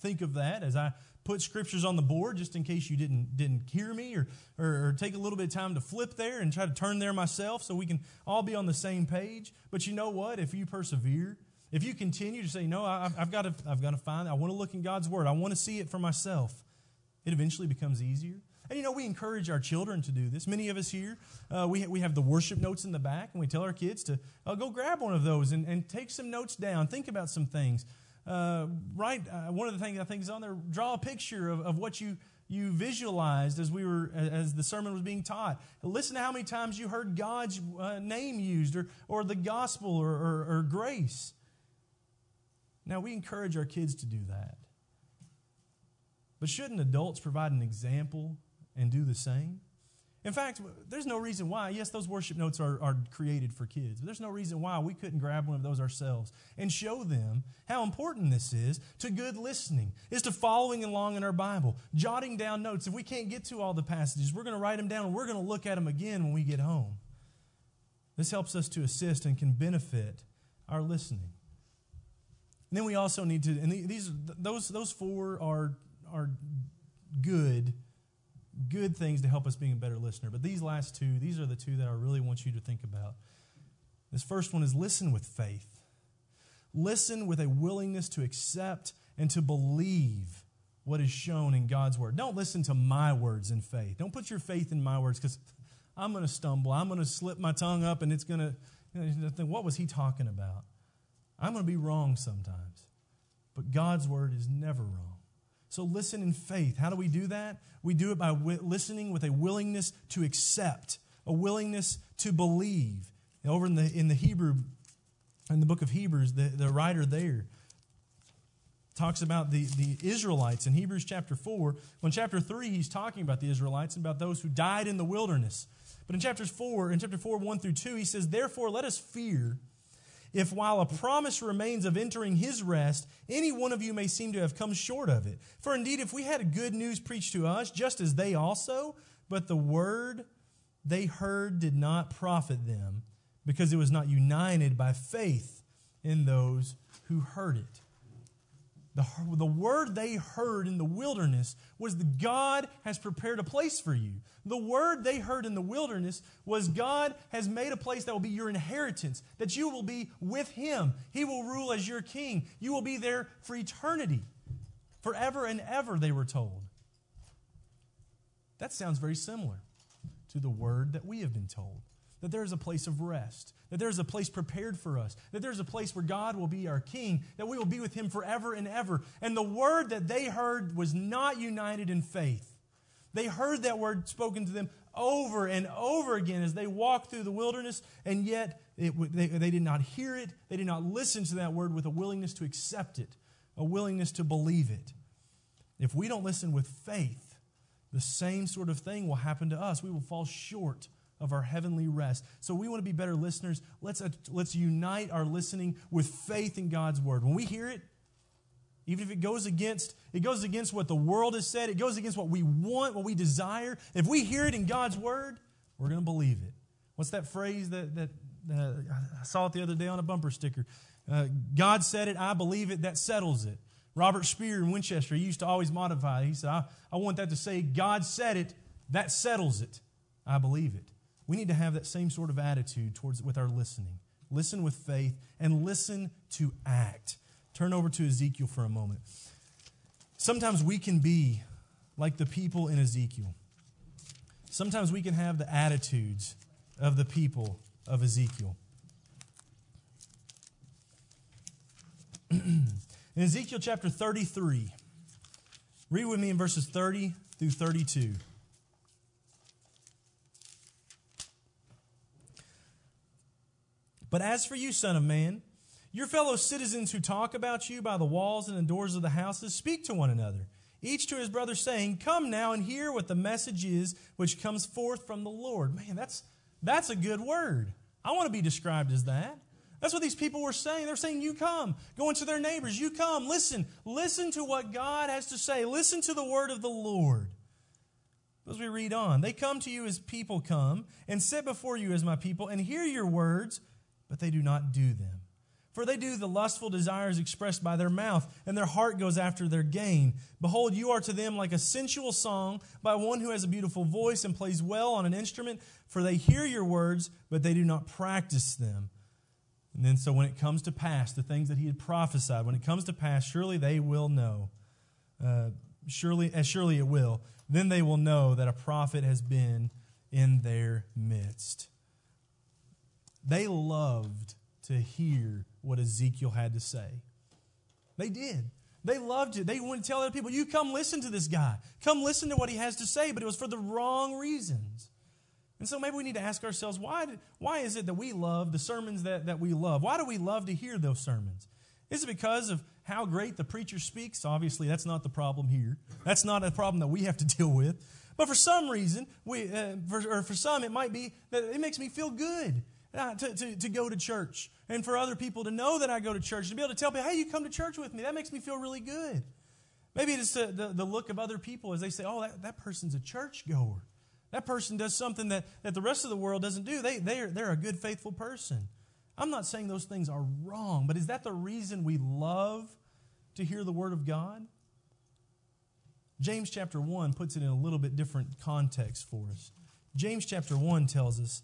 think of that as I put scriptures on the board just in case you didn't, didn't hear me or, or, or, take a little bit of time to flip there and try to turn there myself so we can all be on the same page. But you know what? If you persevere, if you continue to say, no, I, I've, got to, I've got to find, I want to look in God's word, I want to see it for myself, it eventually becomes easier. And you know, we encourage our children to do this. Many of us here, uh, we, we have the worship notes in the back, and we tell our kids to uh, go grab one of those and, and take some notes down. Think about some things. Uh, write uh, one of the things I think is on there. Draw a picture of, of what you you visualized as we were as the sermon was being taught. Listen to how many times you heard God's uh, name used, or or the gospel, or, or, or grace. Now we encourage our kids to do that. But shouldn't adults provide an example and do the same? In fact, there's no reason why. Yes, those worship notes are, are created for kids, but there's no reason why we couldn't grab one of those ourselves and show them how important this is to good listening, is to following along in our Bible, jotting down notes. If we can't get to all the passages, we're going to write them down and we're going to look at them again when we get home. This helps us to assist and can benefit our listening. And then we also need to, and these, those, those four are, are good good things to help us being a better listener. But these last two, these are the two that I really want you to think about. This first one is listen with faith. Listen with a willingness to accept and to believe what is shown in God's word. Don't listen to my words in faith. Don't put your faith in my words because I'm going to stumble. I'm going to slip my tongue up and it's going to, you know, what was he talking about? I'm going to be wrong sometimes. But God's word is never wrong. So listen in faith. How do we do that? We do it by w- listening with a willingness to accept, a willingness to believe. over in the, in the Hebrew, in the book of Hebrews, the, the writer there talks about the, the Israelites in Hebrews chapter 4. When chapter 3, he's talking about the Israelites and about those who died in the wilderness. But in chapters 4, in chapter 4, 1 through 2, he says, Therefore, let us fear if while a promise remains of entering his rest, any one of you may seem to have come short of it. For indeed, if we had good news preached to us, just as they also, but the word they heard did not profit them, because it was not united by faith in those who heard it. The, the word they heard in the wilderness was that God has prepared a place for you. The word they heard in the wilderness was God has made a place that will be your inheritance, that you will be with Him. He will rule as your king. You will be there for eternity, forever and ever, they were told. That sounds very similar to the word that we have been told that there is a place of rest, that there is a place prepared for us, that there's a place where God will be our king, that we will be with him forever and ever. And the word that they heard was not united in faith. They heard that word spoken to them over and over again as they walked through the wilderness, and yet it, they, they did not hear it. They did not listen to that word with a willingness to accept it, a willingness to believe it. If we don't listen with faith, the same sort of thing will happen to us. We will fall short of our heavenly rest. So we want to be better listeners. Let's, uh, let's unite our listening with faith in God's word. When we hear it, even if it goes against it goes against what the world has said, it goes against what we want, what we desire. If we hear it in God's word, we're going to believe it. What's that phrase that, that, that I saw it the other day on a bumper sticker? Uh, God said it, I believe it, that settles it. Robert Speer in Winchester, he used to always modify. He said, I, I want that to say, God said it, that settles it. I believe it. We need to have that same sort of attitude towards with our listening. Listen with faith and listen to act. Turn over to Ezekiel for a moment. Sometimes we can be like the people in Ezekiel. Sometimes we can have the attitudes of the people of Ezekiel. in Ezekiel chapter 33, read with me in verses 30 through 32. But as for you, Son of Man, your fellow citizens who talk about you by the walls and the doors of the houses speak to one another, each to his brother, saying, Come now and hear what the message is which comes forth from the Lord. Man, that's, that's a good word. I want to be described as that. That's what these people were saying. They're saying, You come. Go into their neighbors. You come. Listen. Listen to what God has to say. Listen to the word of the Lord. As we read on, they come to you as people come and sit before you as my people and hear your words but they do not do them. For they do the lustful desires expressed by their mouth, and their heart goes after their gain. Behold, you are to them like a sensual song by one who has a beautiful voice and plays well on an instrument, for they hear your words, but they do not practice them. And then, so when it comes to pass, the things that he had prophesied, when it comes to pass, surely they will know. Uh, surely, as surely it will. Then they will know that a prophet has been in their midst. They loved to hear what Ezekiel had to say. They did. They loved it. They wanted to tell other people, you come listen to this guy. Come listen to what he has to say, but it was for the wrong reasons. And so maybe we need to ask ourselves, why, did, why is it that we love the sermons that, that we love? Why do we love to hear those sermons? Is it because of how great the preacher speaks? Obviously, that's not the problem here. That's not a problem that we have to deal with. But for some reason, we, uh, for, or for some, it might be that it makes me feel good. Uh, to, to, to go to church and for other people to know that I go to church, to be able to tell people, hey, you come to church with me. That makes me feel really good. Maybe it's the, the, the look of other people as they say, oh, that, that person's a church goer. That person does something that, that the rest of the world doesn't do. They, they're, they're a good, faithful person. I'm not saying those things are wrong, but is that the reason we love to hear the Word of God? James chapter 1 puts it in a little bit different context for us. James chapter 1 tells us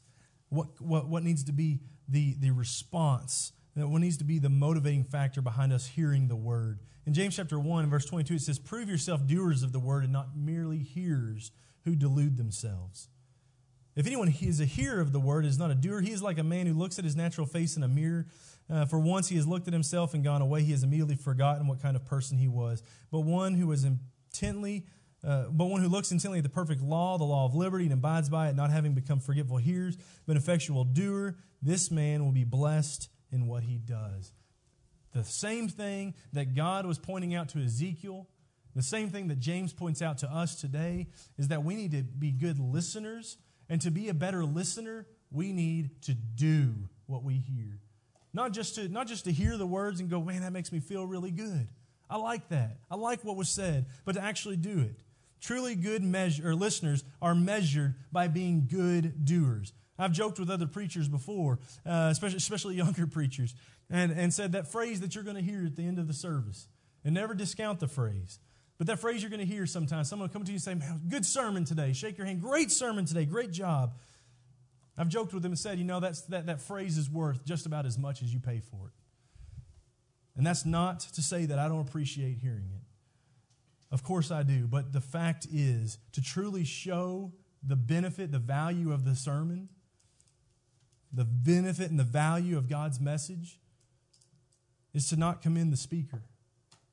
what, what, what needs to be the, the response, what needs to be the motivating factor behind us hearing the word. In James chapter 1, verse 22, it says, Prove yourself doers of the word and not merely hearers who delude themselves. If anyone is a hearer of the word is not a doer, he is like a man who looks at his natural face in a mirror. Uh, for once he has looked at himself and gone away, he has immediately forgotten what kind of person he was. But one who is intently uh, but one who looks intently at the perfect law, the law of liberty, and abides by it, not having become forgetful hearers, but effectual doer, this man will be blessed in what he does. The same thing that God was pointing out to Ezekiel, the same thing that James points out to us today, is that we need to be good listeners. And to be a better listener, we need to do what we hear. Not just to, not just to hear the words and go, man, that makes me feel really good. I like that. I like what was said, but to actually do it. Truly good measure, listeners are measured by being good doers. I've joked with other preachers before, uh, especially, especially younger preachers, and, and said that phrase that you're going to hear at the end of the service. And never discount the phrase. But that phrase you're going to hear sometimes, someone will come to you and say, Man, good sermon today. Shake your hand. Great sermon today. Great job. I've joked with them and said, You know, that's, that, that phrase is worth just about as much as you pay for it. And that's not to say that I don't appreciate hearing it. Of course I do. But the fact is, to truly show the benefit, the value of the sermon, the benefit and the value of God's message, is to not commend the speaker.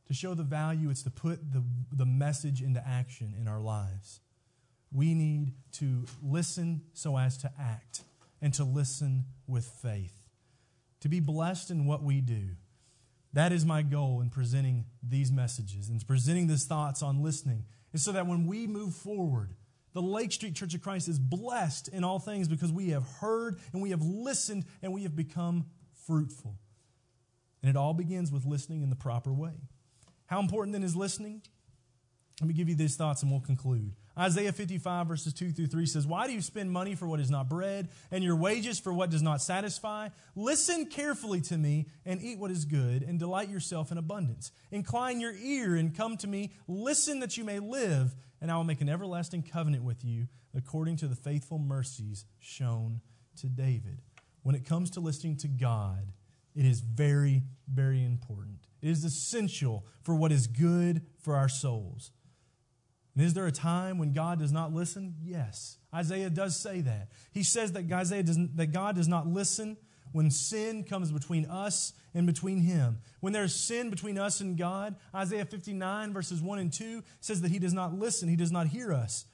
To show the value, it's to put the, the message into action in our lives. We need to listen so as to act and to listen with faith. To be blessed in what we do that is my goal in presenting these messages and presenting these thoughts on listening, is so that when we move forward, the Lake Street Church of Christ is blessed in all things because we have heard and we have listened and we have become fruitful. And it all begins with listening in the proper way. How important then is listening? Let me give you these thoughts and we'll conclude. Isaiah 55, verses 2 through 3 says, Why do you spend money for what is not bread, and your wages for what does not satisfy? Listen carefully to me, and eat what is good, and delight yourself in abundance. Incline your ear and come to me. Listen that you may live, and I will make an everlasting covenant with you, according to the faithful mercies shown to David. When it comes to listening to God, it is very, very important. It is essential for what is good for our souls. And is there a time when God does not listen? Yes. Isaiah does say that. He says that, Isaiah does, that God does not listen when sin comes between us and between Him. When there's sin between us and God, Isaiah 59, verses 1 and 2 says that He does not listen, He does not hear us.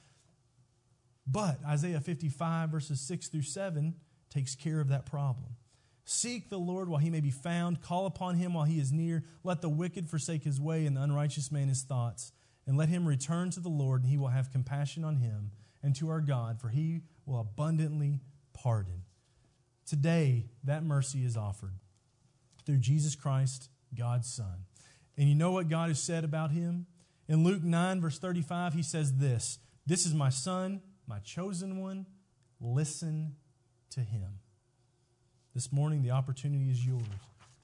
But Isaiah 55, verses 6 through 7, takes care of that problem. Seek the Lord while he may be found, call upon him while he is near. Let the wicked forsake his way, and the unrighteous man his thoughts and let him return to the Lord, and he will have compassion on him and to our God, for he will abundantly pardon. Today, that mercy is offered through Jesus Christ, God's Son. And you know what God has said about him? In Luke 9, verse 35, he says this This is my Son, my chosen one. Listen to him. This morning, the opportunity is yours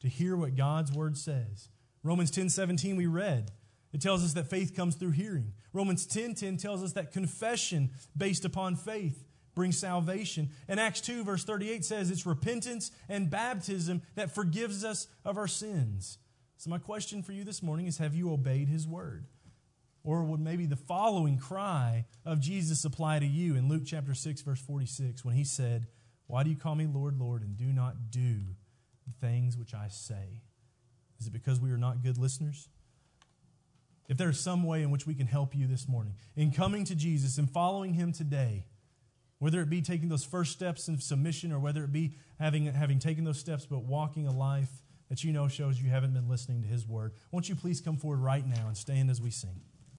to hear what God's word says. Romans 10 17, we read. It tells us that faith comes through hearing. Romans 10:10 10, 10 tells us that confession based upon faith brings salvation. And Acts 2 verse 38 says it's repentance and baptism that forgives us of our sins. So my question for you this morning is have you obeyed his word? Or would maybe the following cry of Jesus apply to you in Luke chapter 6 verse 46 when he said, "Why do you call me Lord, Lord and do not do the things which I say?" Is it because we are not good listeners? If there's some way in which we can help you this morning in coming to Jesus and following him today, whether it be taking those first steps in submission or whether it be having, having taken those steps but walking a life that you know shows you haven't been listening to his word, won't you please come forward right now and stand as we sing?